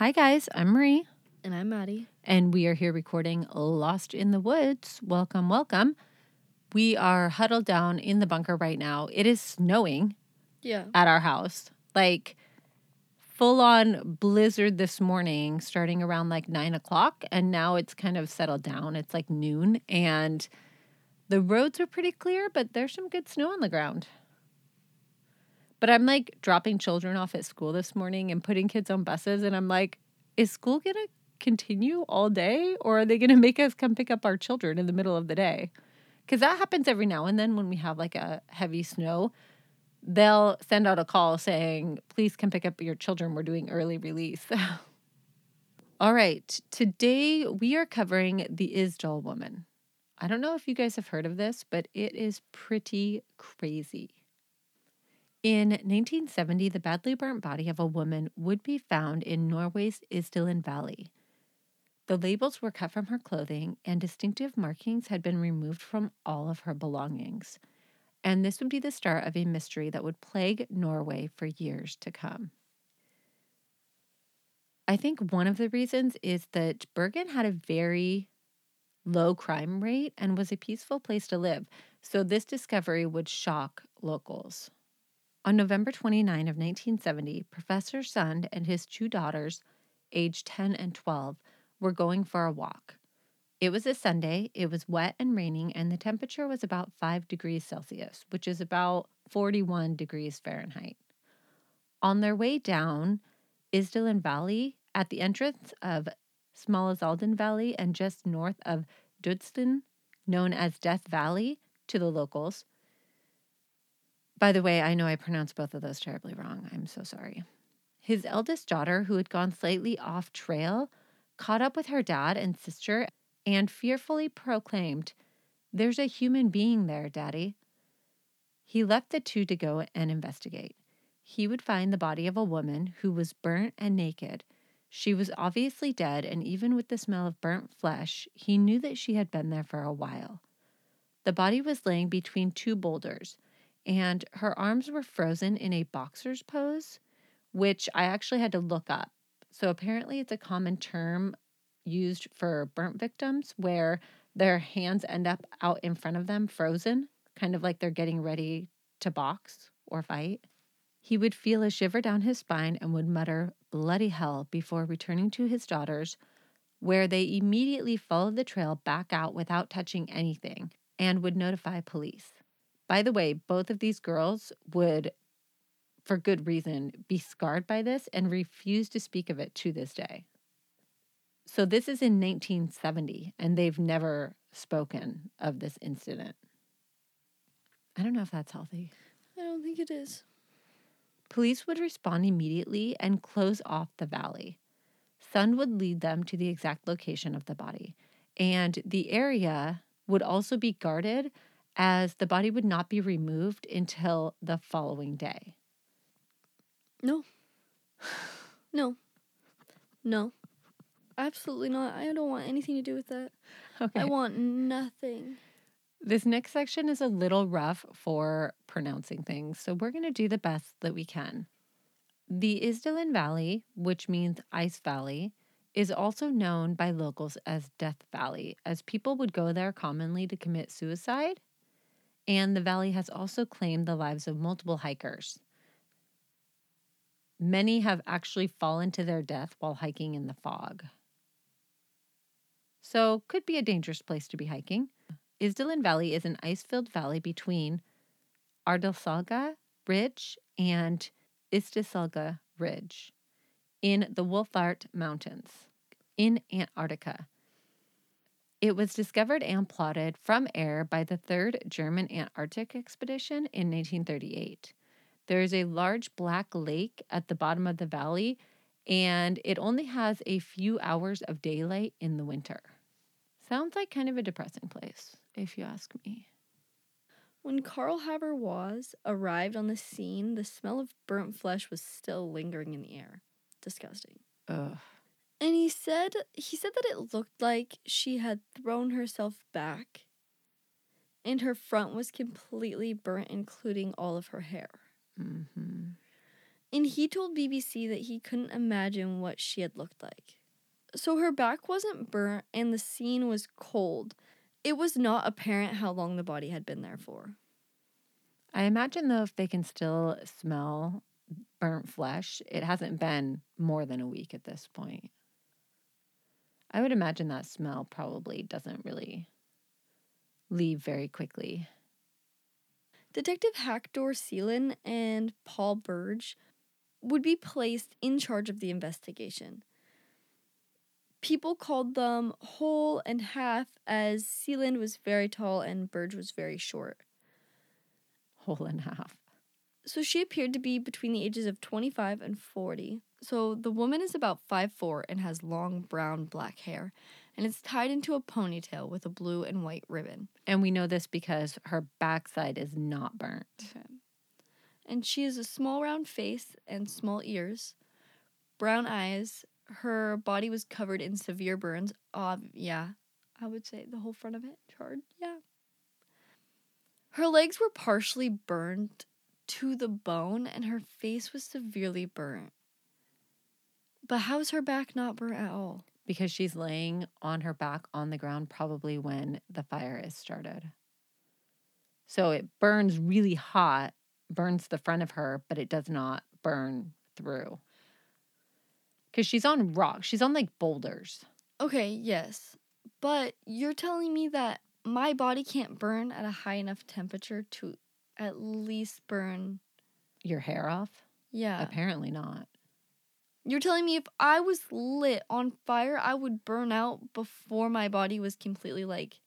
Hi, guys. I'm Marie, And I'm Maddie. and we are here recording Lost in the Woods. Welcome, welcome. We are huddled down in the bunker right now. It is snowing Yeah. at our house. Like full on blizzard this morning, starting around like nine o'clock. And now it's kind of settled down. It's like noon. And the roads are pretty clear, but there's some good snow on the ground. But I'm like dropping children off at school this morning and putting kids on buses. And I'm like, is school going to continue all day? Or are they going to make us come pick up our children in the middle of the day? Because that happens every now and then when we have like a heavy snow they'll send out a call saying, please come pick up your children. We're doing early release. All right. Today we are covering the Isdal woman. I don't know if you guys have heard of this, but it is pretty crazy. In 1970, the badly burnt body of a woman would be found in Norway's Isdalen Valley. The labels were cut from her clothing, and distinctive markings had been removed from all of her belongings and this would be the start of a mystery that would plague Norway for years to come. I think one of the reasons is that Bergen had a very low crime rate and was a peaceful place to live, so this discovery would shock locals. On November 29 of 1970, Professor Sund and his two daughters, aged 10 and 12, were going for a walk. It was a Sunday, it was wet and raining, and the temperature was about 5 degrees Celsius, which is about 41 degrees Fahrenheit. On their way down Isdalen Valley, at the entrance of Smalazalden Valley and just north of Dudsten, known as Death Valley to the locals. By the way, I know I pronounced both of those terribly wrong. I'm so sorry. His eldest daughter, who had gone slightly off trail, caught up with her dad and sister and fearfully proclaimed, There's a human being there, Daddy. He left the two to go and investigate. He would find the body of a woman who was burnt and naked. She was obviously dead, and even with the smell of burnt flesh, he knew that she had been there for a while. The body was laying between two boulders, and her arms were frozen in a boxer's pose, which I actually had to look up. So apparently, it's a common term used for burnt victims where their hands end up out in front of them frozen, kind of like they're getting ready to box or fight. He would feel a shiver down his spine and would mutter, Bloody hell, before returning to his daughters, where they immediately followed the trail back out without touching anything and would notify police. By the way, both of these girls would, for good reason, be scarred by this and refuse to speak of it to this day. So this is in 1970, and they've never spoken of this incident. I don't know if that's healthy. I don't think it is. Police would respond immediately and close off the valley. Sund would lead them to the exact location of the body, and the area would also be guarded as the body would not be removed until the following day. No. No. No. Absolutely not. I don't want anything to do with that. Okay. I want nothing. This next section is a little rough for pronouncing things, so we're going to do the best that we can. The Isdalen Valley, which means Ice Valley, is also known by locals as Death Valley, as people would go there commonly to commit suicide. And the valley has also claimed the lives of multiple hikers. Many have actually fallen to their death while hiking in the fog. So, could be a dangerous place to be hiking. Isdalen Valley is an ice filled valley between Ardalsalga Ridge and Istisalga Ridge in the Wohlthat Mountains in Antarctica. It was discovered and plotted from air by the 3rd German Antarctic Expedition in 1938. There is a large black lake at the bottom of the valley, and it only has a few hours of daylight in the winter. Sounds like kind of a depressing place, if you ask me. When Carl Halvor Aas arrived on the scene, the smell of burnt flesh was still lingering in the air. Disgusting. Ugh. And he said he said that it looked like she had thrown herself back and her front was completely burnt including all of her hair. hmm And he told BBC that he couldn't imagine what she had looked like. So her back wasn't burnt and the scene was cold. It was not apparent how long the body had been there for. I imagine, though, if they can still smell burnt flesh, it hasn't been more than a week at this point. I would imagine that smell probably doesn't really leave very quickly. Detective Hector Seelan and Paul Burge would be placed in charge of the investigation. People called them whole and half as Seeland was very tall and Burge was very short. Whole and half. So she appeared to be between the ages of 25 and 40. So the woman is about 5'4 and has long brown black hair, and it's tied into a ponytail with a blue and white ribbon. And we know this because her backside is not burnt. Okay. And she has a small round face and small ears, brown eyes. Her body was covered in severe burns. Uh, yeah, I would say the whole front of it charred. Yeah. Her legs were partially burned to the bone, and her face was severely burnt. But how's her back not burnt at all? Because she's laying on her back on the ground, probably when the fire is started. So it burns really hot, burns the front of her, but it does not burn through. Because she's on rocks, she's on like boulders. Okay, yes. But you're telling me that my body can't burn at a high enough temperature to at least burn. Your hair off? Yeah. Apparently not. You're telling me if I was lit on fire, I would burn out before my body was completely like,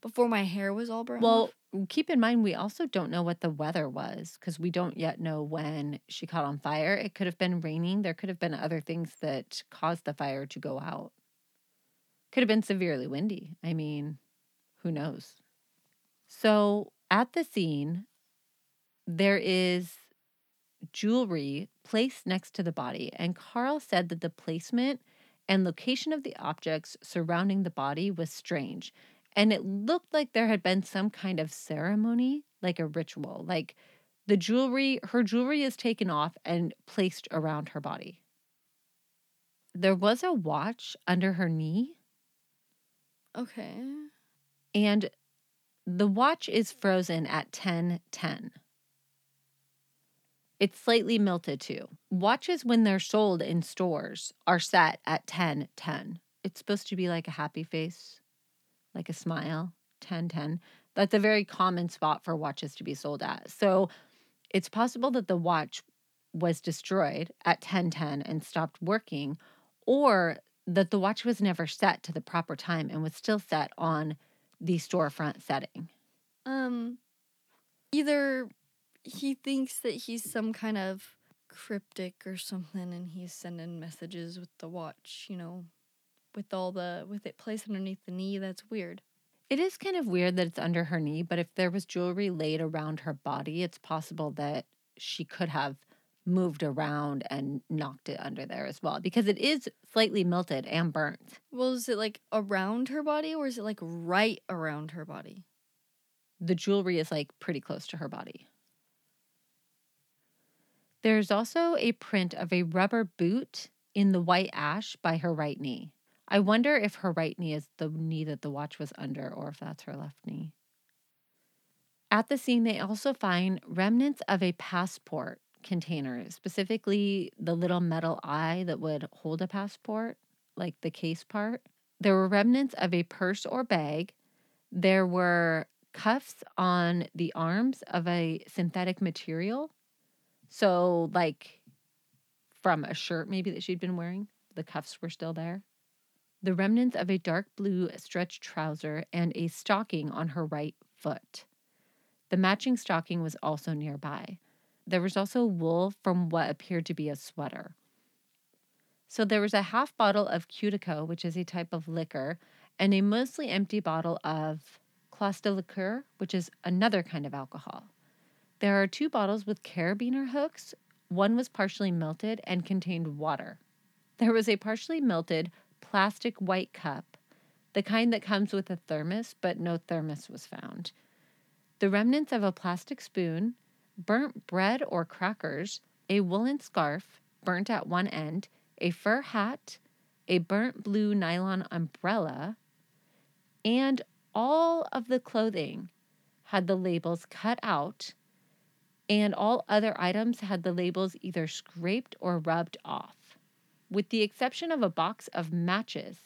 before my hair was all burned Well, off? keep in mind, we also don't know what the weather was because we don't yet know when she caught on fire. It could have been raining. There could have been other things that caused the fire to go out. Could have been severely windy. I mean, who knows? So at the scene, there is jewelry placed next to the body, and Carl said that the placement and location of the objects surrounding the body was strange. And it looked like there had been some kind of ceremony, like a ritual. Like the jewelry, her jewelry is taken off and placed around her body. There was a watch under her knee, Okay. and the watch is frozen at 1010. It's slightly melted too. Watches, when they're sold in stores, are set at 1010. It's supposed to be like a happy face, like a smile, 1010. That's a very common spot for watches to be sold at. So it's possible that the watch was destroyed at 1010 and stopped working, or that the watch was never set to the proper time and was still set on the storefront setting. Um, either he thinks that he's some kind of cryptic or something, and he's sending messages with the watch. You know, with all the with it placed underneath the knee. That's weird. It is kind of weird that it's under her knee, but if there was jewelry laid around her body, it's possible that she could have moved around and knocked it under there as well because it is slightly melted and burnt. Well, is it like around her body, or is it like right around her body? The jewelry is like pretty close to her body. There's also a print of a rubber boot in the white ash by her right knee. I wonder if her right knee is the knee that the watch was under or if that's her left knee. At the scene, they also find remnants of a passport container, specifically the little metal eye that would hold a passport, like the case part. There were remnants of a purse or bag. There were cuffs on the arms of a synthetic material. So, like from a shirt maybe that she'd been wearing, the cuffs were still there. The remnants of a dark blue stretch trouser and a stocking on her right foot. The matching stocking was also nearby. There was also wool from what appeared to be a sweater. So there was a half bottle of Cutico, which is a type of liquor, and a mostly empty bottle of Clos de liqueur, which is another kind of alcohol. There are two bottles with carabiner hooks. One was partially melted and contained water. There was a partially melted plastic white cup, the kind that comes with a thermos, but no thermos was found. The remnants of a plastic spoon, burnt bread or crackers, a woolen scarf burnt at one end, a fur hat, a burnt blue nylon umbrella, and all of the clothing had the labels cut out, and all other items had the labels either scraped or rubbed off, with the exception of a box of matches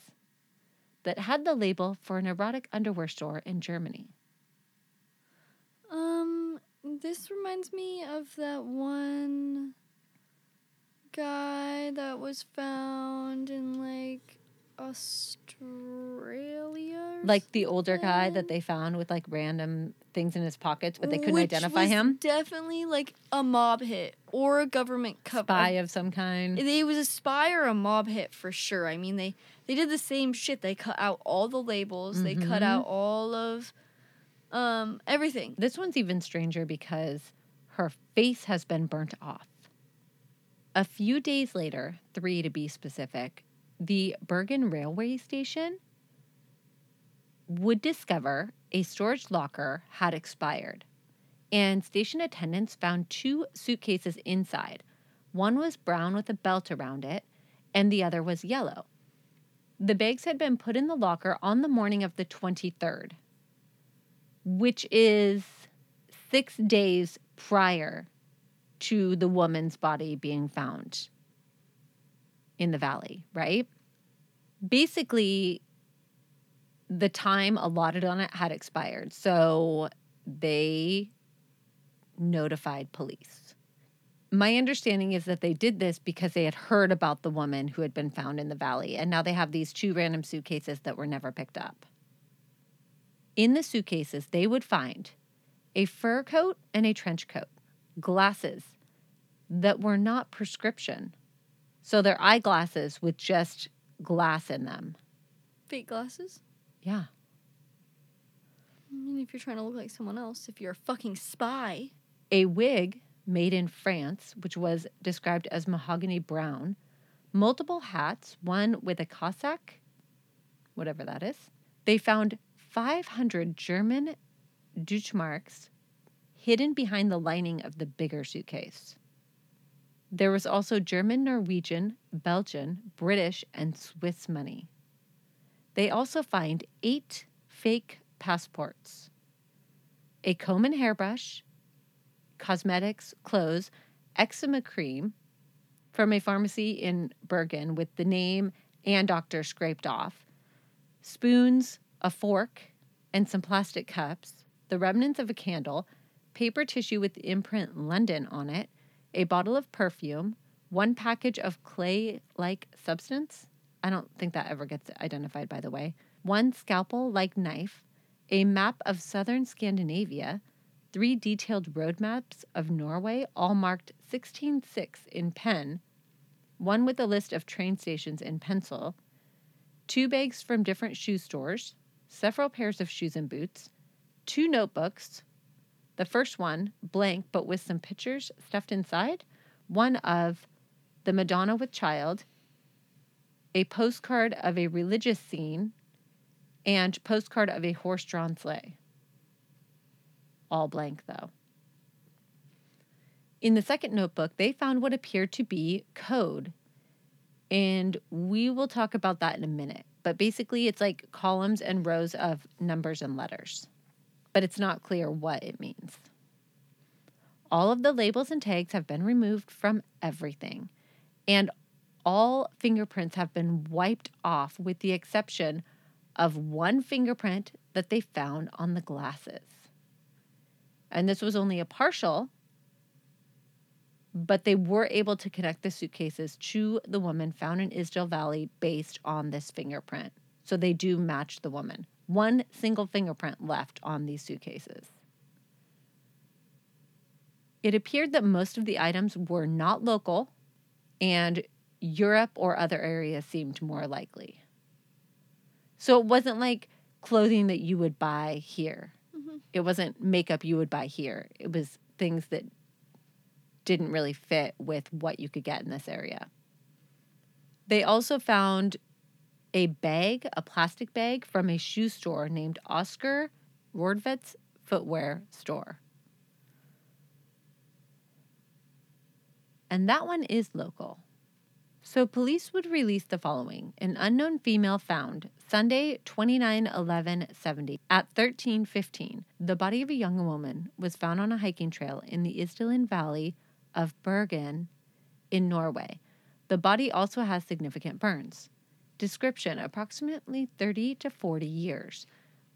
that had the label for an erotic underwear store in Germany. Um, this reminds me of that one guy that was found in like Australia. Like the older guy that they found with like random things in his pockets, but they couldn't Which identify was him. Definitely like a mob hit or a government cover. Spy of some kind. It was a spy or a mob hit for sure. I mean, they they did the same shit. They cut out all the labels. They cut Mhm. out all of um everything. This one's even stranger because her face has been burnt off. A few days later, three to be specific, the Bergen railway station would discover a storage locker had expired, and station attendants found two suitcases inside. One was brown with a belt around it, and the other was yellow. The bags had been put in the locker on the morning of the 23rd which is six days prior to the woman's body being found in the valley, right? Basically, the time allotted on it had expired. So they notified police. My understanding is that they did this because they had heard about the woman who had been found in the valley, and now they have these two random suitcases that were never picked up. In the suitcases, they would find a fur coat and a trench coat, glasses that were not prescription. So they're eyeglasses with just glass in them. Fake glasses. Yeah. I mean, if you're trying to look like someone else, if you're a fucking spy. A wig made in France, which was described as mahogany brown, multiple hats, one with a Cossack, whatever that is. They found 500 German Deutschmarks hidden behind the lining of the bigger suitcase. There was also German, Norwegian, Belgian, British, and Swiss money. They also find eight fake passports, a comb and hairbrush, cosmetics, clothes, eczema cream from a pharmacy in Bergen with the name and doctor scraped off, spoons, a fork, and some plastic cups, the remnants of a candle, paper tissue with the imprint London on it, a bottle of perfume, one package of clay like substance. I don't think that ever gets identified, by the way. One scalpel like knife, a map of southern Scandinavia, three detailed roadmaps of Norway, all marked 166 in pen, one with a list of train stations in pencil, two bags from different shoe stores, several pairs of shoes and boots, two notebooks. The first one, blank but with some pictures stuffed inside, one of the Madonna with child, a postcard of a religious scene, and postcard of a horse drawn sleigh. All blank, though. In the second notebook, they found what appeared to be code. And we will talk about that in a minute. But basically, it's like columns and rows of numbers and letters. But it's not clear what it means. All of the labels and tags have been removed from everything. And all fingerprints have been wiped off with the exception of one fingerprint that they found on the glasses. And this was only a partial, but they were able to connect the suitcases to the woman found in Isdale Valley based on this fingerprint. So they do match the woman. One single fingerprint left on these suitcases. It appeared that most of the items were not local and Europe or other areas seemed more likely. So it wasn't like clothing that you would buy here. Mhm. It wasn't makeup you would buy here. It was things that didn't really fit with what you could get in this area. They also found a bag, a plastic bag from a shoe store named Oscar Rordvet's Footwear Store. and that one is local. So police would release the following An unknown female found Sunday 29 11 70 at 1315. The body of a young woman was found on a hiking trail in the Isdalen Valley of Bergen in Norway. The body also has significant burns. Description approximately 30 to 40 years,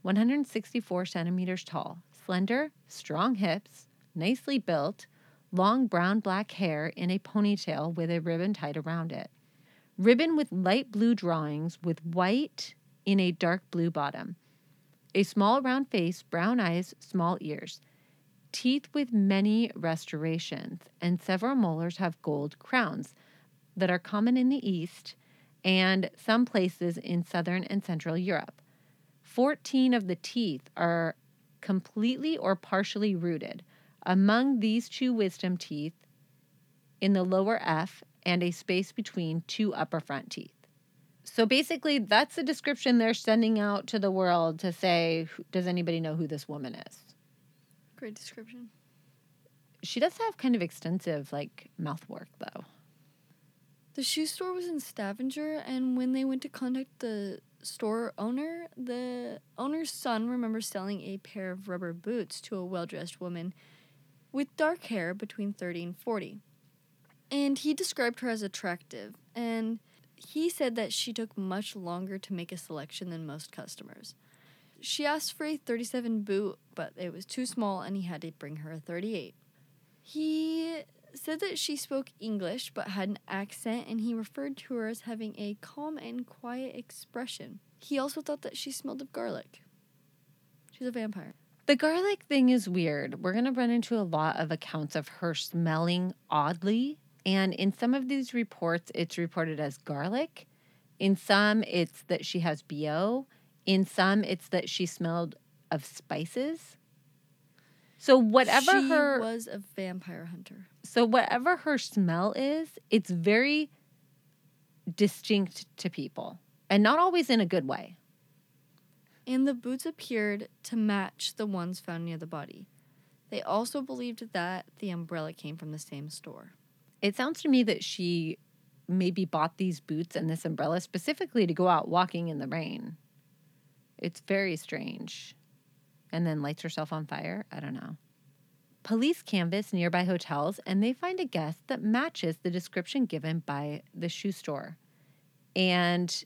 164 centimeters tall, slender, strong hips, nicely built, long brown black hair in a ponytail with a ribbon tied around it. Ribbon with light blue drawings with white in a dark blue bottom. A small round face, brown eyes, small ears. Teeth with many restorations, and several molars have gold crowns that are common in the East and some places in southern and central Europe. 14 of the teeth are completely or partially rooted. Among these two wisdom teeth, in the lower F, and a space between two upper front teeth. So basically, that's the description they're sending out to the world to say, does anybody know who this woman is? Great description. She does have kind of extensive, like, mouth work, though. The shoe store was in Stavanger, and when they went to contact the store owner, the owner's son remembers selling a pair of rubber boots to a well dressed woman with dark hair between 30 and 40. And he described her as attractive, and he said that she took much longer to make a selection than most customers. She asked for a 37 boot, but it was too small, and he had to bring her a 38. He said that she spoke English but had an accent, and he referred to her as having a calm and quiet expression. He also thought that she smelled of garlic. She's a vampire. The garlic thing is weird. We're going to run into a lot of accounts of her smelling oddly. And in some of these reports, it's reported as garlic. In some, it's that she has BO. In some, it's that she smelled of spices. So whatever she her was a vampire hunter. so whatever her smell is, it's very distinct to people and not always in a good way. And the boots appeared to match the ones found near the body. They also believed that the umbrella came from the same store. It sounds to me that she maybe bought these boots and this umbrella specifically to go out walking in the rain. It's very strange. And then lights herself on fire? I don't know. Police canvass nearby hotels and they find a guest that matches the description given by the shoe store. And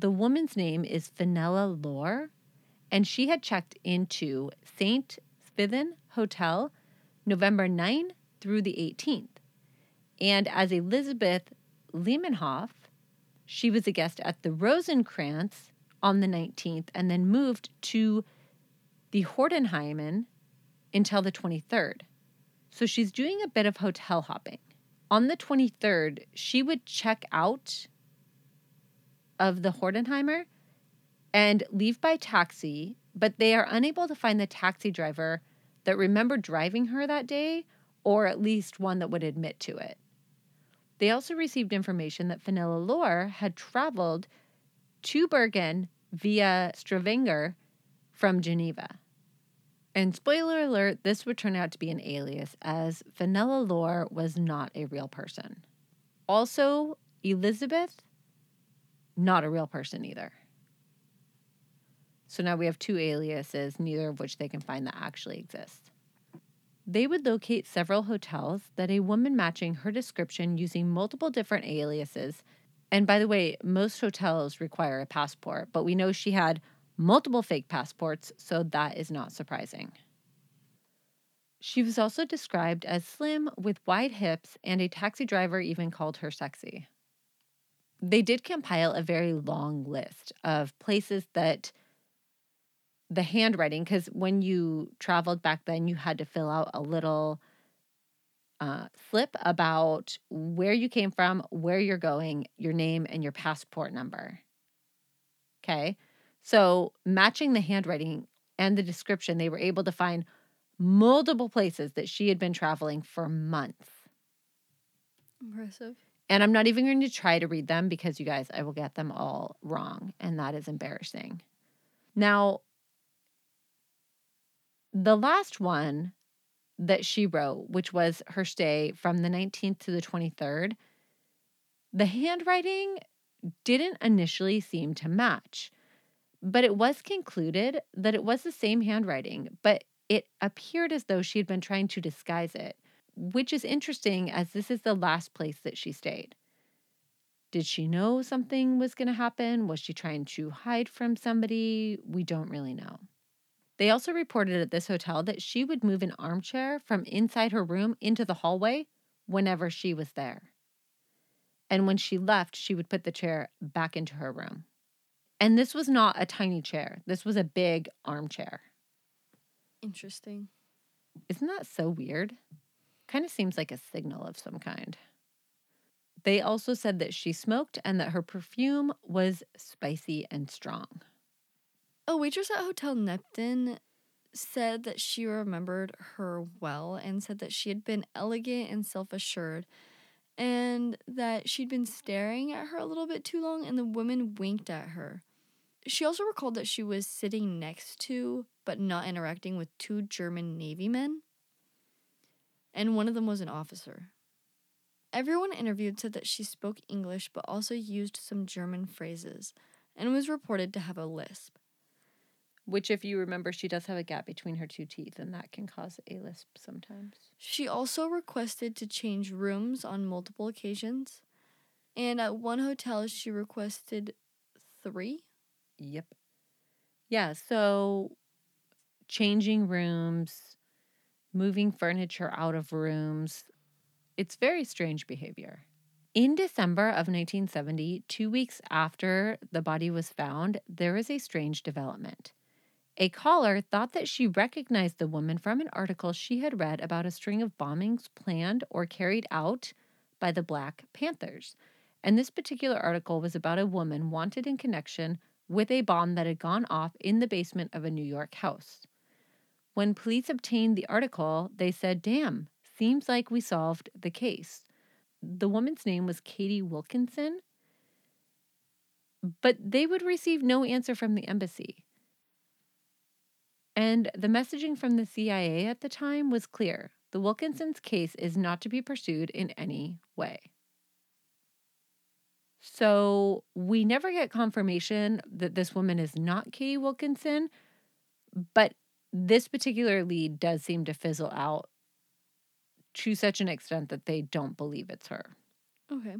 the woman's name is Fenella Lore, and she had checked into St. Swithin Hotel November 9 through the 18th. And as Elizabeth Lehmanhoff, she was a guest at the Rosenkrantz on the 19th and then moved to the Hordenheimen until the 23rd. So she's doing a bit of hotel hopping. On the 23rd, she would check out of the Hordenheimer and leave by taxi, but they are unable to find the taxi driver that remembered driving her that day, or at least one that would admit to it. They also received information that Fenella Lore had traveled to Bergen via Stavanger from Geneva. And spoiler alert, this would turn out to be an alias, as Fenella Lore was not a real person. Also, Elizabeth, not a real person either. So now we have two aliases, neither of which they can find that actually exist. They would locate several hotels that a woman matching her description using multiple different aliases. And by the way, most hotels require a passport, but we know she had multiple fake passports, so that is not surprising. She was also described as slim with wide hips, and a taxi driver even called her sexy. They did compile a very long list of places that the handwriting, because when you traveled back then, you had to fill out a little uh, slip about where you came from, where you're going, your name, and your passport number. Okay. So, matching the handwriting and the description, they were able to find multiple places that she had been traveling for months. Impressive. And I'm not even going to try to read them because you guys, I will get them all wrong. And that is embarrassing. Now, the last one that she wrote, which was her stay from the 19th to the 23rd, the handwriting didn't initially seem to match, but it was concluded that it was the same handwriting, but it appeared as though she had been trying to disguise it, which is interesting as this is the last place that she stayed. Did she know something was going to happen? Was she trying to hide from somebody? We don't really know. They also reported at this hotel that she would move an armchair from inside her room into the hallway whenever she was there. And when she left, she would put the chair back into her room. And this was not a tiny chair, this was a big armchair. Interesting. Isn't that so weird? Kind of seems like a signal of some kind. They also said that she smoked and that her perfume was spicy and strong. A waitress at Hotel Neptune said that she remembered her well and said that she had been elegant and self assured and that she'd been staring at her a little bit too long and the woman winked at her. She also recalled that she was sitting next to, but not interacting with, two German Navy men, and one of them was an officer. Everyone interviewed said that she spoke English but also used some German phrases and was reported to have a lisp. Which, if you remember, she does have a gap between her two teeth, and that can cause a lisp sometimes. She also requested to change rooms on multiple occasions, and at one hotel, she requested three. Yep. Yeah, so changing rooms, moving furniture out of rooms, it's very strange behavior. In December of 1970, two weeks after the body was found, there is a strange development. A caller thought that she recognized the woman from an article she had read about a string of bombings planned or carried out by the Black Panthers. And this particular article was about a woman wanted in connection with a bomb that had gone off in the basement of a New York house. When police obtained the article, they said, Damn, seems like we solved the case. The woman's name was Katie Wilkinson, but they would receive no answer from the embassy. And the messaging from the CIA at the time was clear the Wilkinson's case is not to be pursued in any way. So we never get confirmation that this woman is not Katie Wilkinson, but this particular lead does seem to fizzle out to such an extent that they don't believe it's her. Okay.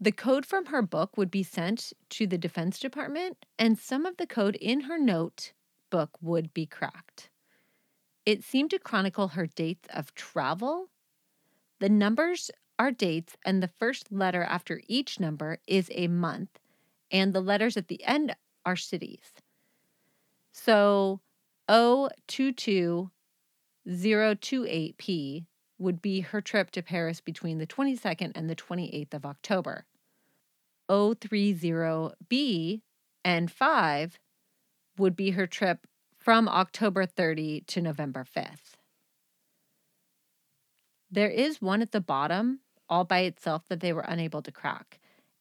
The code from her book would be sent to the Defense Department, and some of the code in her note book would be cracked. It seemed to chronicle her dates of travel. The numbers are dates, and the first letter after each number is a month, and the letters at the end are cities. So 022-028P would be her trip to Paris between the 22nd and the 28th of October. 030B and 5 would be her trip from October 30 to November 5th. There is one at the bottom all by itself that they were unable to crack.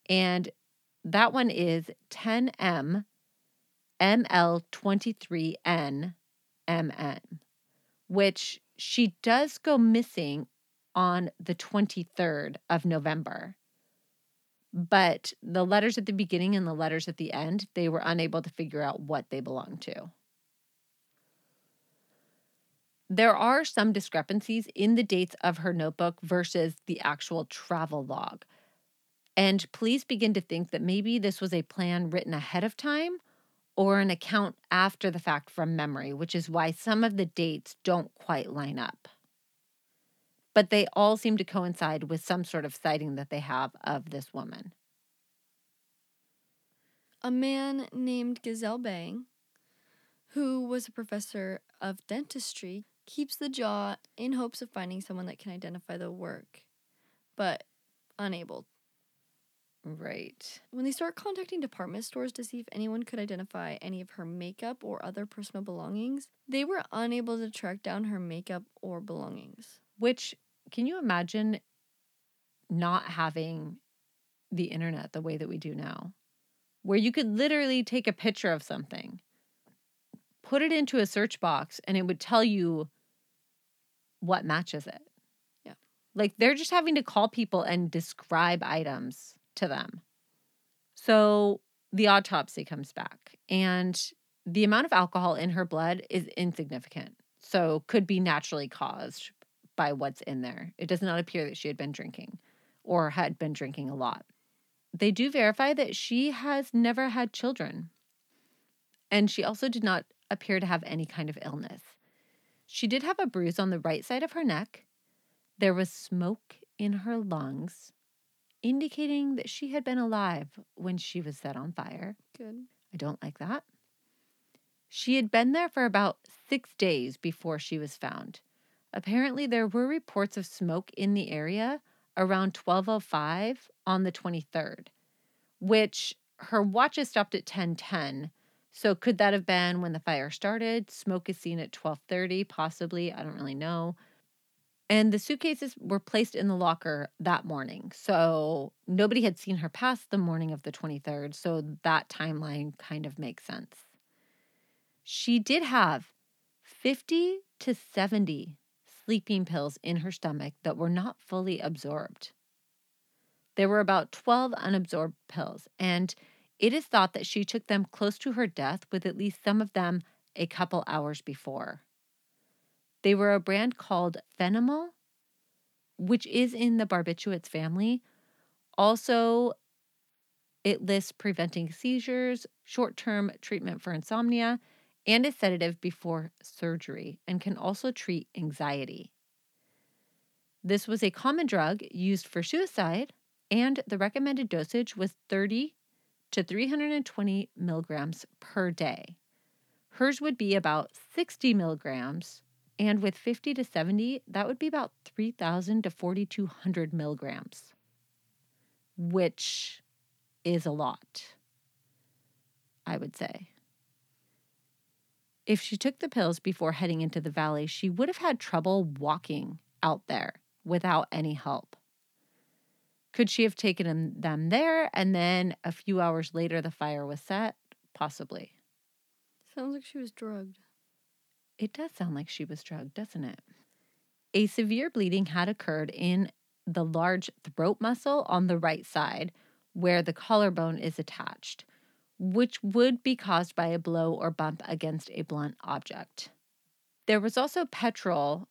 And that one is 10M ML23N MN, which she does go missing on the 23rd of November. But the letters at the beginning and the letters at the end, they were unable to figure out what they belonged to. There are some discrepancies in the dates of her notebook versus the actual travel log. And police begin to think that maybe this was a plan written ahead of time or an account after the fact from memory, which is why some of the dates don't quite line up. But they all seem to coincide with some sort of sighting that they have of this woman. A man named Gisle Bang, who was a professor of dentistry, keeps the jaw in hopes of finding someone that can identify the work, but unable. Right. When they start contacting department stores to see if anyone could identify any of her makeup or other personal belongings, they were unable to track down her makeup or belongings. Which, can you imagine not having the internet the way that we do now? Where you could literally take a picture of something, put it into a search box, and it would tell you what matches it. Yeah. Like they're just having to call people and describe items to them. So the autopsy comes back and the amount of alcohol in her blood is insignificant. So could be naturally caused by what's in there. It does not appear that she had been drinking or had been drinking a lot. They do verify that she has never had children. And she also did not appear to have any kind of illness. She did have a bruise on the right side of her neck. There was smoke in her lungs, indicating that she had been alive when she was set on fire. Good. I don't like that. She had been there for about six days before she was found. Apparently, there were reports of smoke in the area around 1205 on the 23rd, which her watch is stopped at 1010. So could that have been when the fire started? Smoke is seen at 1230, possibly. I don't really know. And the suitcases were placed in the locker that morning. So nobody had seen her past the morning of the 23rd. So that timeline kind of makes sense. She did have 50 to 70 sleeping pills in her stomach that were not fully absorbed. There were about 12 unabsorbed pills, and it is thought that she took them close to her death, with at least some of them a couple hours before. They were a brand called Phenomil, which is in the barbiturates family. Also, it lists preventing seizures, short term treatment for insomnia, and a sedative before surgery, and can also treat anxiety. This was a common drug used for suicide, and the recommended dosage was 30 to 320 milligrams per day. Hers would be about 60 milligrams, and with 50 to 70, that would be about 3,000 to 4,200 milligrams, which is a lot, I would say. If she took the pills before heading into the valley, she would have had trouble walking out there without any help. Could she have taken them there and then a few hours later the fire was set? Possibly. Sounds like she was drugged. It does sound like she was drugged, doesn't it? A severe bleeding had occurred in the large throat muscle on the right side where the collarbone is attached, which would be caused by a blow or bump against a blunt object. There was also petrol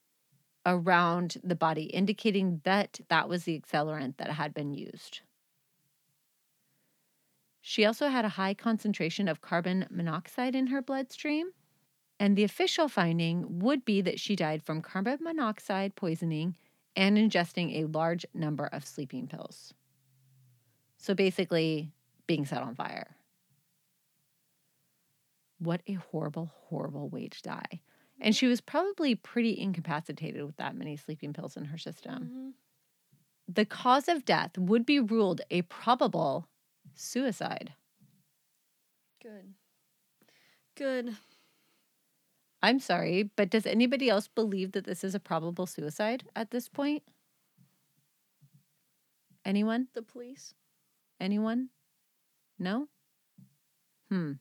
around the body, indicating that that was the accelerant that had been used. She also had a high concentration of carbon monoxide in her bloodstream, and the official finding would be that she died from carbon monoxide poisoning and ingesting a large number of sleeping pills. So basically, being set on fire. What a horrible, horrible way to die. And she was probably pretty incapacitated with that many sleeping pills in her system. Mm-hmm. The cause of death would be ruled a probable suicide. Good. Good. I'm sorry, but does anybody else believe that this is a probable suicide at this point? Anyone? The police. Anyone? No? Hmm.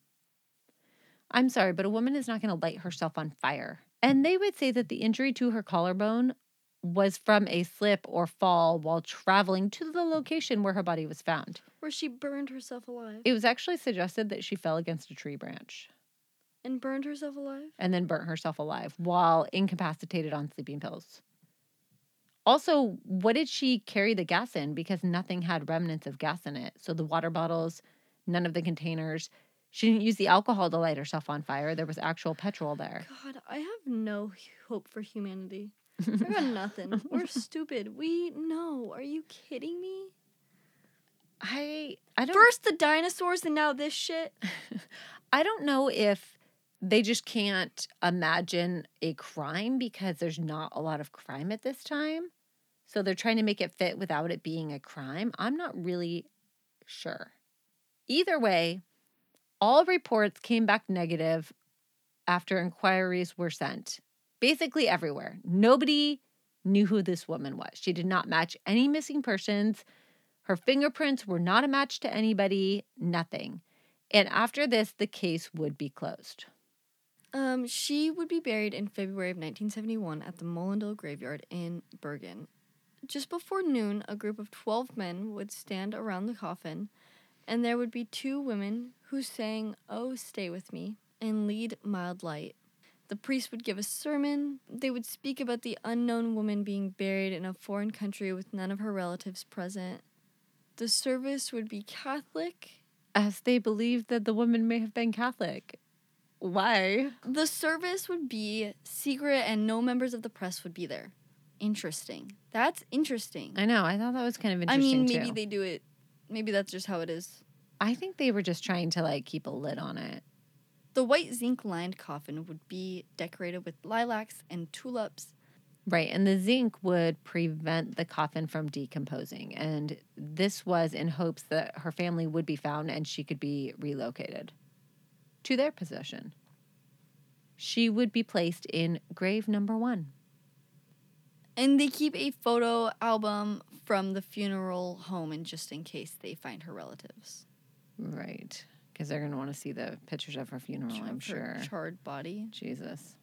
I'm sorry, but a woman is not going to light herself on fire. And they would say that the injury to her collarbone was from a slip or fall while traveling to the location where her body was found. Where she burned herself alive. It was actually suggested that she fell against a tree branch and burned herself alive? and then burnt herself alive while incapacitated on sleeping pills. Also, what did she carry the gas in? Because nothing had remnants of gas in it. So the water bottles, none of the containers. She didn't use the alcohol to light herself on fire. There was actual petrol there. God, I have no hope for humanity. I got nothing. We're stupid. We know. Are you kidding me? I I don't First the dinosaurs and now this shit. I don't know if they just can't imagine a crime because there's not a lot of crime at this time. So they're trying to make it fit without it being a crime. I'm not really sure. Either way, all reports came back negative after inquiries were sent. Basically everywhere. Nobody knew who this woman was. She did not match any missing persons. Her fingerprints were not a match to anybody, nothing. And after this, the case would be closed. Um, she would be buried in February of 1971 at the Mollendale Graveyard in Bergen. Just before noon, a group of 12 men would stand around the coffin, and there would be two women who sang, Oh, Stay With Me, and lead Mild Light. The priest would give a sermon. They would speak about the unknown woman being buried in a foreign country with none of her relatives present. The service would be Catholic. As they believed that the woman may have been Catholic. Why? The service would be secret and no members of the press would be there. Interesting. That's interesting. I know. I thought that was kind of interesting. I interesting mean, maybe too. they do it. Maybe that's just how it is. I think they were just trying to like keep a lid on it. The white zinc lined coffin would be decorated with lilacs and tulips. Right. And the zinc would prevent the coffin from decomposing. And this was in hopes that her family would be found and she could be relocated to their possession. She would be placed in grave number one. And they keep a photo album from the funeral home and just in case they find her relatives. Right. Because they're going to want to see the pictures of her funeral, I'm sure. Charred body. Jesus.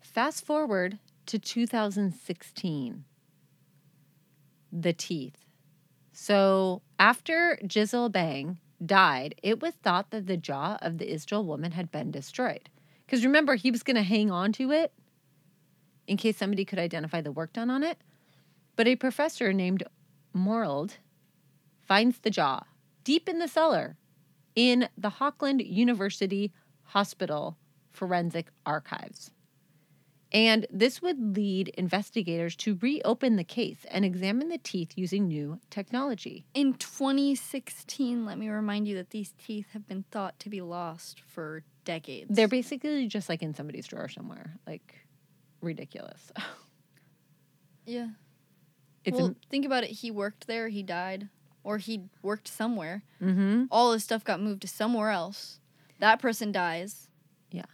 Fast forward to 2016. The teeth. So after Gisle Bang died, it was thought that the jaw of the Isdal woman had been destroyed. Because remember, he was going to hang on to it in case somebody could identify the work done on it. But a professor named Morold finds the jaw deep in the cellar in the Haukeland University Hospital Forensic Archives. And this would lead investigators to reopen the case and examine the teeth using new technology. In 2016, let me remind you that these teeth have been thought to be lost for decades. They're basically just like in somebody's drawer somewhere, like ridiculous. yeah. It's well, think about it. He worked there, he died, or he worked somewhere. mm-hmm. All his stuff got moved to somewhere else. That person dies. Yeah.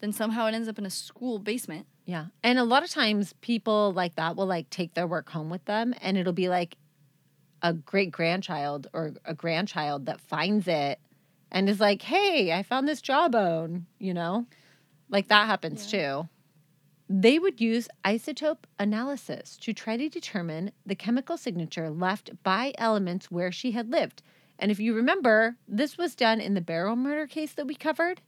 Then somehow it ends up in a school basement. Yeah. And a lot of times people like that will like take their work home with them and it'll be like a great grandchild or a grandchild that finds it and is like, hey, I found this jawbone, you know? Like that happens too. They would use isotope analysis to try to determine the chemical signature left by elements where she had lived. And if you remember, this was done in the Barrow murder case that we covered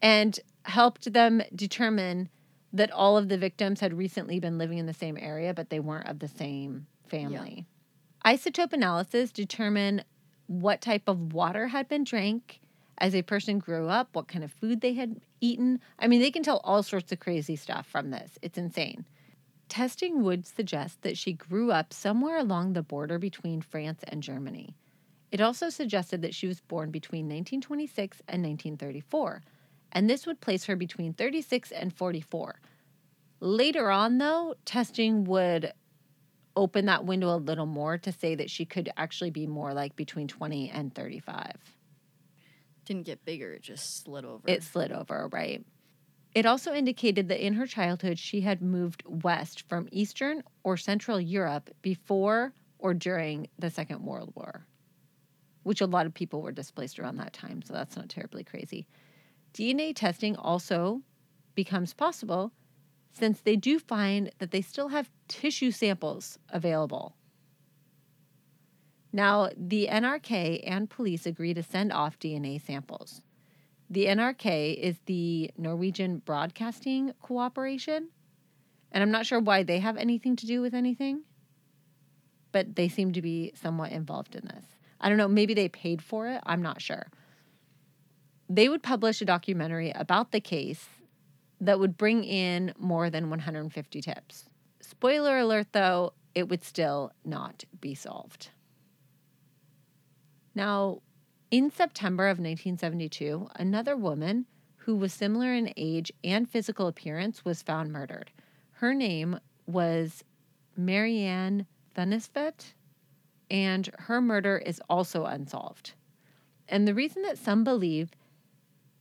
and helped them determine that all of the victims had recently been living in the same area, but they weren't of the same family. Isotope analysis determine what type of water had been drank as a person grew up, what kind of food they had eaten. I mean, they can tell all sorts of crazy stuff from this. It's insane. Testing would suggest that she grew up somewhere along the border between France and Germany. It also suggested that she was born between 1926 and 1934, and this would place her between 36 and 44. Later on, though, testing would open that window a little more to say that she could actually be more like between 20 and 35. Didn't get bigger, it just slid over. It slid over, right? It also indicated that in her childhood, she had moved west from Eastern or Central Europe before or during the Second World War, which a lot of people were displaced around that time, so that's not terribly crazy. DNA testing also becomes possible since they do find that they still have tissue samples available. Now, the NRK and police agree to send off DNA samples. The NRK is the Norwegian Broadcasting Cooperation, and I'm not sure why they have anything to do with anything, but they seem to be somewhat involved in this. I don't know, maybe they paid for it, I'm not sure. They would publish a documentary about the case that would bring in more than 150 tips. Spoiler alert though, it would still not be solved. Now, in September of 1972, another woman who was similar in age and physical appearance was found murdered. Her name was Marianne Thunisvet, and her murder is also unsolved. And the reason that some believe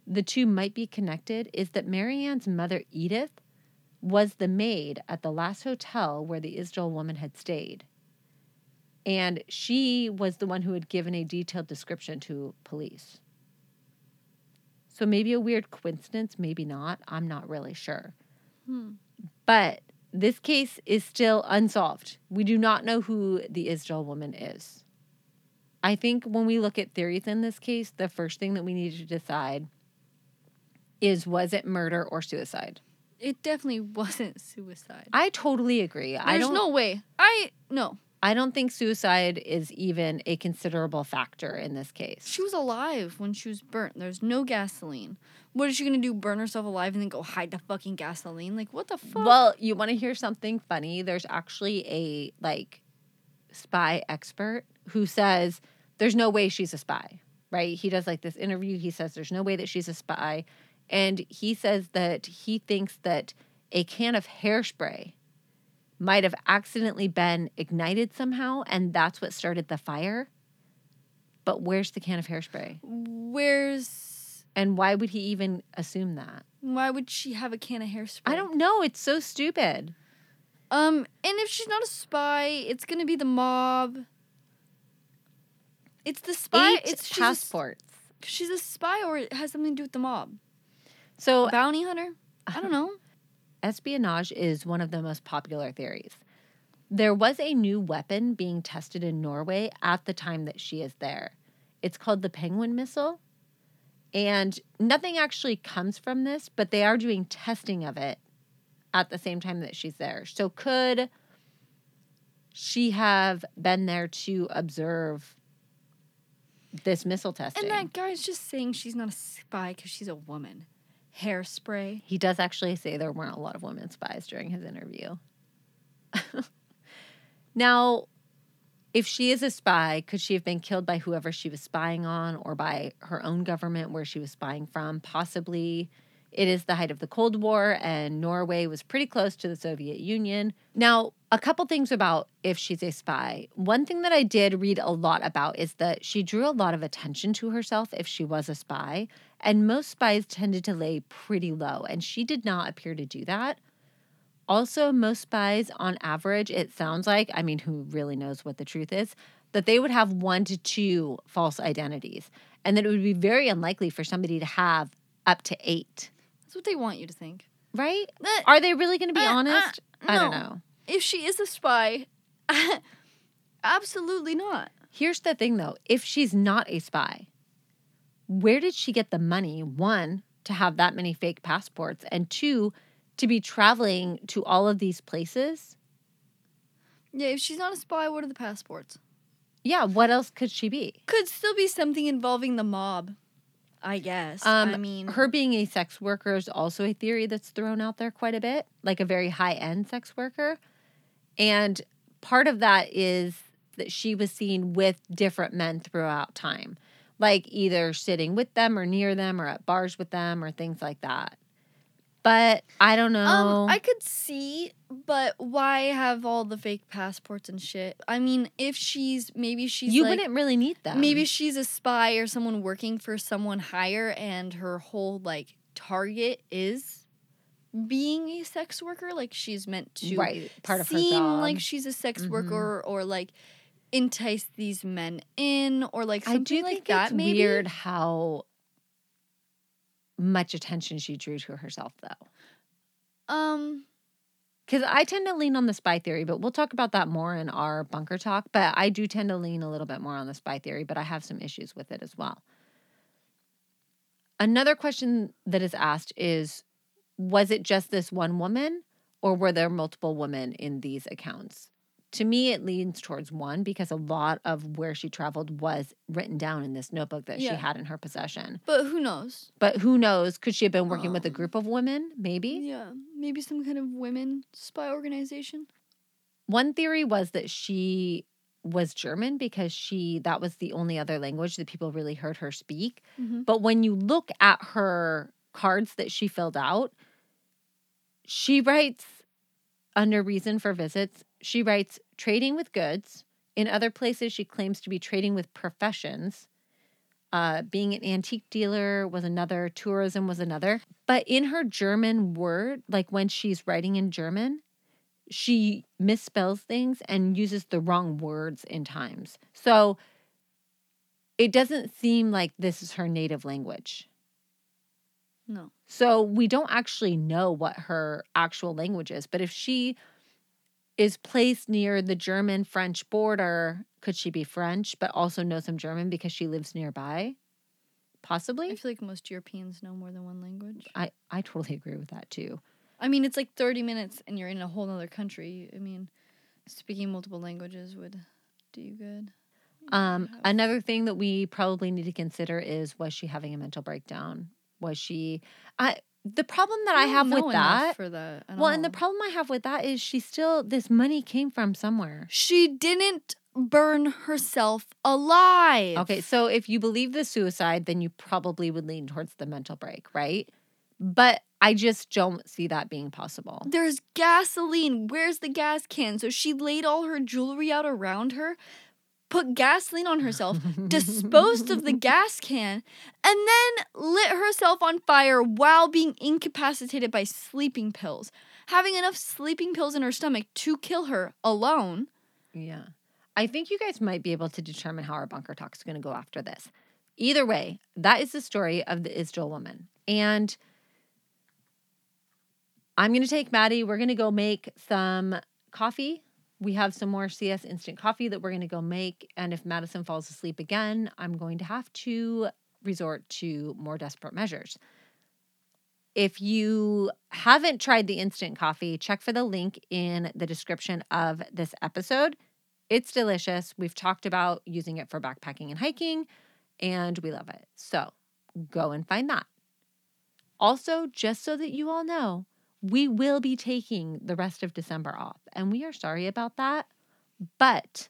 the two might be connected is that Marianne's mother, Edith, was the maid at the last hotel where the Isdal woman had stayed. And she was the one who had given a detailed description to police. So maybe a weird coincidence, maybe not. I'm not really sure. Hmm. But this case is still unsolved. We do not know who the Isdal woman is. I think when we look at theories in this case, the first thing that we need to decide is was it murder or suicide? It definitely wasn't suicide. I totally agree. I There's don't no way. I no. I don't think suicide is even a considerable factor in this case. She was alive when she was burnt. There's no gasoline. What is she gonna do? Burn herself alive and then go hide the fucking gasoline? Like what the fuck? Well, you want to hear something funny? There's actually a like spy expert who says there's no way she's a spy, right? He does like this interview. He says there's no way that she's a spy. And he says that he thinks that a can of hairspray might have accidentally been ignited somehow and that's what started the fire. But where's the can of hairspray? Where's And why would he even assume that? why would she have a can of hairspray? I don't know. It's so stupid. Um, and if she's not a spy, it's gonna be the mob. It's the spy. Eight it's she's a, passports. she's a spy, or it has something to do with the mob. So bounty hunter. I don't know. espionage is one of the most popular theories. There was a new weapon being tested in Norway at the time that she is there. It's called the Penguin missile. And nothing actually comes from this, but they are doing testing of it at the same time that she's there. So could she have been there to observe this missile testing? And that guy's just saying she's not a spy because she's a woman. Hairspray. He does actually say there weren't a lot of women spies during his interview. now, if she is a spy, could she have been killed by whoever she was spying on or by her own government where she was spying from? Possibly. It is the height of the Cold War, and Norway was pretty close to the Soviet Union. Now, a couple things about if she's a spy. One thing that I did read a lot about is that she drew a lot of attention to herself if she was a spy, and most spies tended to lay pretty low, and she did not appear to do that. Also, most spies, on average, it sounds like, I mean, who really knows what the truth is, that they would have one to two false identities, and that it would be very unlikely for somebody to have up to eight. That's what they want you to think. Right? Uh, Are they really going to be uh, uh, honest? I don't know. If she is a spy, absolutely not. Here's the thing though if she's not a spy, where did she get the money? One, to have that many fake passports, and two, to be traveling to all of these places? Yeah, if she's not a spy, what are the passports? Yeah, what else could she be? Could still be something involving the mob, I guess. Um, I mean, Her being a sex worker is also a theory that's thrown out there quite a bit, like a very high end sex worker. And part of that is that she was seen with different men throughout time, like either sitting with them or near them or at bars with them or things like that. But I don't know. Um, I could see, but why have all the fake passports and shit? I mean, if she's maybe she's you like, wouldn't really need them. maybe she's a spy or someone working for someone higher, and her whole like target is being a sex worker. Like she's meant to right part of her seem job. like she's a sex Mhm. worker or like entice these men in or like I do like think that. it's maybe weird how much attention she drew to herself, though. um. Because I tend to lean on the spy theory, but we'll talk about that more in our bunker talk. But I do tend to lean a little bit more on the spy theory, but I have some issues with it as well. Another question that is asked is Was it just this one woman, or were there multiple women in these accounts? To me, it leans towards one because a lot of where she traveled was written down in this notebook that Yeah. she had in her possession. But who knows? But who knows? Could she have been working with a Um, group of women? Maybe. Yeah, maybe some kind of women spy organization. One theory was that she was German because she that was the only other language that people really heard her speak. Mhm. But when you look at her cards that she filled out, she writes under reason for visits, she writes trading with goods. In other places, she claims to be trading with professions. Uh, being an antique dealer was another, tourism was another. But in her German word, like when she's writing in German, she misspells things and uses the wrong words in times. So it doesn't seem like this is her native language. No. So we don't actually know what her actual language is. But if she is placed near the German French border, could she be French but also know some German because she lives nearby? Possibly. I feel like most Europeans know more than one language. I, I totally agree with that too. I mean, it's like 30 minutes and you're in a whole other country. I mean, speaking multiple languages would do you good. Um, another thing that we probably need to consider is was she having a mental breakdown? Was she? I the problem that I, have with that. for that. at Well, and the problem I have with that is she still this money came from somewhere. she didn't burn herself alive. Okay, so if you believe the suicide, then you probably would lean towards the mental break, right? But I just don't see that being possible. There's gasoline. Where's the gas can? So she laid all her jewelry out around her, put gasoline on herself, disposed of the gas can, and then lit herself on fire while being incapacitated by sleeping pills. Having enough sleeping pills in her stomach to kill her alone. Yeah. I think you guys might be able to determine how our bunker talk is going to go after this. Either way, that is the story of the Isdal woman. And I'm going to take Maddie. We're going to go make some coffee. We have some more CS instant coffee that we're going to go make. And if Madison falls asleep again, I'm going to have to resort to more desperate measures. If you haven't tried the instant coffee, check for the link in the description of this episode. It's delicious. We've talked about using it for backpacking and hiking, and we love it. So go and find that. Also, just so that you all know, we will be taking the rest of December off, and we are sorry about that. But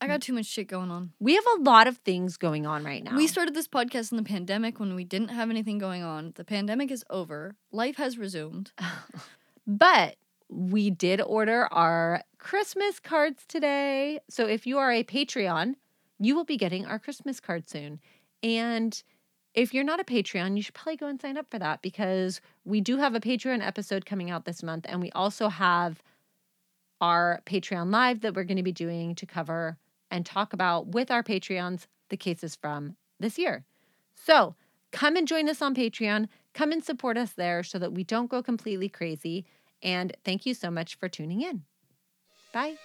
I got too much shit going on. we have a lot of things going on right now. We started this podcast in the pandemic when we didn't have anything going on. The pandemic is over. Life has resumed. But we did order our Christmas cards today. So if you are a Patreon, you will be getting our Christmas card soon. And if you're not a Patreon, you should probably go and sign up for that because we do have a Patreon episode coming out this month. And we also have our Patreon live that we're going to be doing to cover and talk about with our Patreons the cases from this year. So come and join us on Patreon. Come and support us there so that we don't go completely crazy. And thank you so much for tuning in. Bye.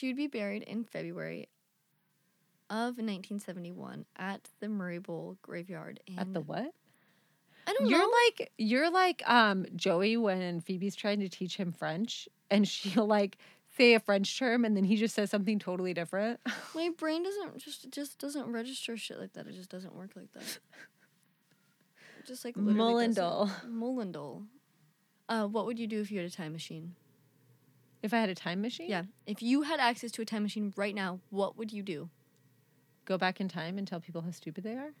She would be buried in February of 1971 at the Murray Bowl graveyard. In, At the what? I don't You're know. like you're like um Joey when Phoebe's trying to teach him French and she'll like say a French term and then he just says something totally different. My brain doesn't just just doesn't register shit like that. It just doesn't work like that. Just like. Mullendal. Mullendal. Uh, what would you do if you had a time machine? If I had a time machine, Yeah, if you had access to a time machine right now, what would you do? go back in time and tell people how stupid they are.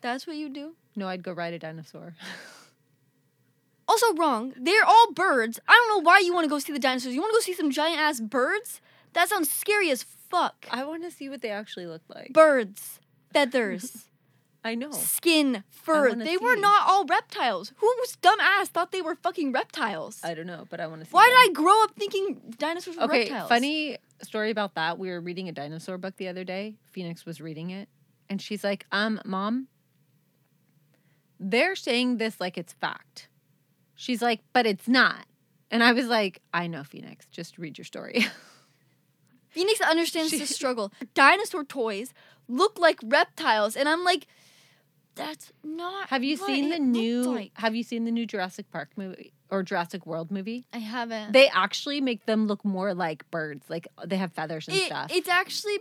That's what you'd do. No, I'd go ride a dinosaur. Also wrong. They're all birds. I don't know why you want to go see the dinosaurs. You want to go see some giant ass birds? That sounds scary as fuck. I want to see what they actually look like. Birds, feathers, I know. skin, fur. They were not all reptiles. Whose dumb ass thought they were fucking reptiles? I don't know, but I want to see. Why them. did I grow up thinking dinosaurs were Okay, reptiles? funny story about that. We were reading a dinosaur book the other day. Phoenix was reading it, and she's like, "Um, mom, they're saying this like it's fact." She's like, "But it's not." And I was like, "I know, Phoenix. Just read your story." Phoenix understands She- the struggle. Dinosaur toys look like reptiles, and I'm like, that's not. have you seen the new? like. Have you seen the new Jurassic Park movie or Jurassic World movie? I haven't. They actually make them look more like birds. Like uh, they have feathers and It- stuff. It's actually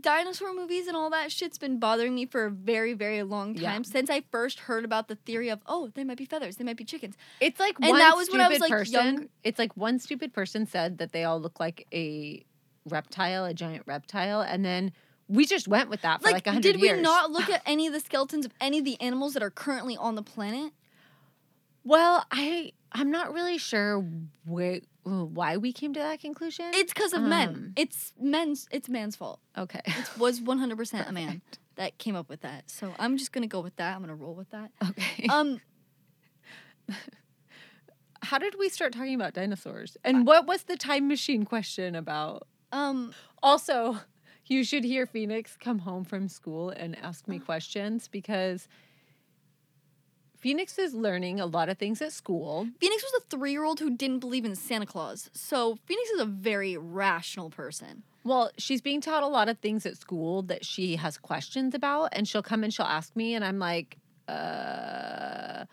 dinosaur movies and all that shit's been bothering me for a very, very long Yeah. time since I first heard about the theory of oh, they might be feathers, they might be chickens. It's like And one that was stupid when I was, like, person. young. It's like one stupid person said that they all look like a reptile, a giant reptile, and then we just went with that for like, Like, a hundred did years. we not look at any of the skeletons of any of the animals that are currently on the planet? Well, I I'm not really sure where why we came to that conclusion. It's because of men. Um. It's men's. It's man's fault. okay. It was 100 percent a man that came up with that. So I'm just gonna go with that. I'm gonna roll with that. Okay. Um, how did we start talking about dinosaurs? And what was the time machine question about? Um, Also, you should hear Phoenix come home from school and ask me questions because Phoenix is learning a lot of things at school. Phoenix was a three year old who didn't believe in Santa Claus. So Phoenix is a very rational person. Well, she's being taught a lot of things at school that she has questions about, and she'll come and she'll ask me, and I'm like, uh,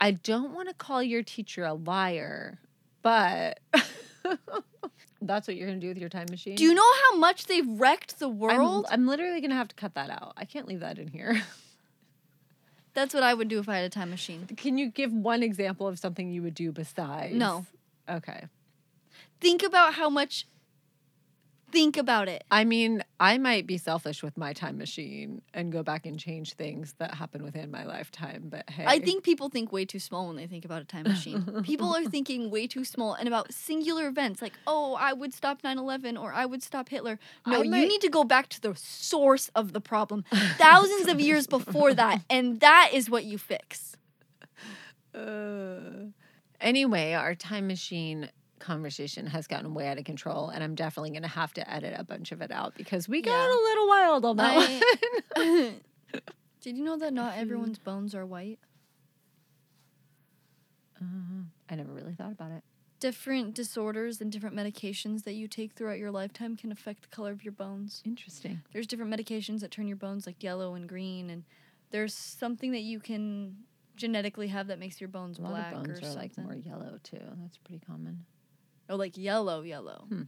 I don't want to call your teacher a liar, but that's what you're gonna do with your time machine. Do you know how much they've wrecked the I'm, world? I'm literally gonna have to cut that out. I can't leave that in here. That's what I would do if I had a time machine. Can you give one example of something you would do besides? No. Okay. Think about how much. Think about it. I mean, I might be selfish with my time machine and go back and change things that happen within my lifetime, but hey. I think people think way too small when they think about a time machine. people are thinking way too small and about singular events like, oh, I would stop 9 11 or I would stop Hitler. No, I you need to go back to the source of the problem thousands of years before that, and that is what you fix. Uh, anyway, our time machine conversation has gotten way out of control, and I'm definitely going to have to edit a bunch of it out because we got Yeah. a little wild on that I- one. Did you know that not everyone's bones are white? Uh, I never really thought about it. Different disorders and different medications that you take throughout your lifetime can affect the color of your bones. Interesting. There's different medications that turn your bones like yellow and green, and there's something that you can genetically have that makes your bones black bones or are something. like more yellow too. That's pretty common. Oh, like yellow, yellow. Hmm.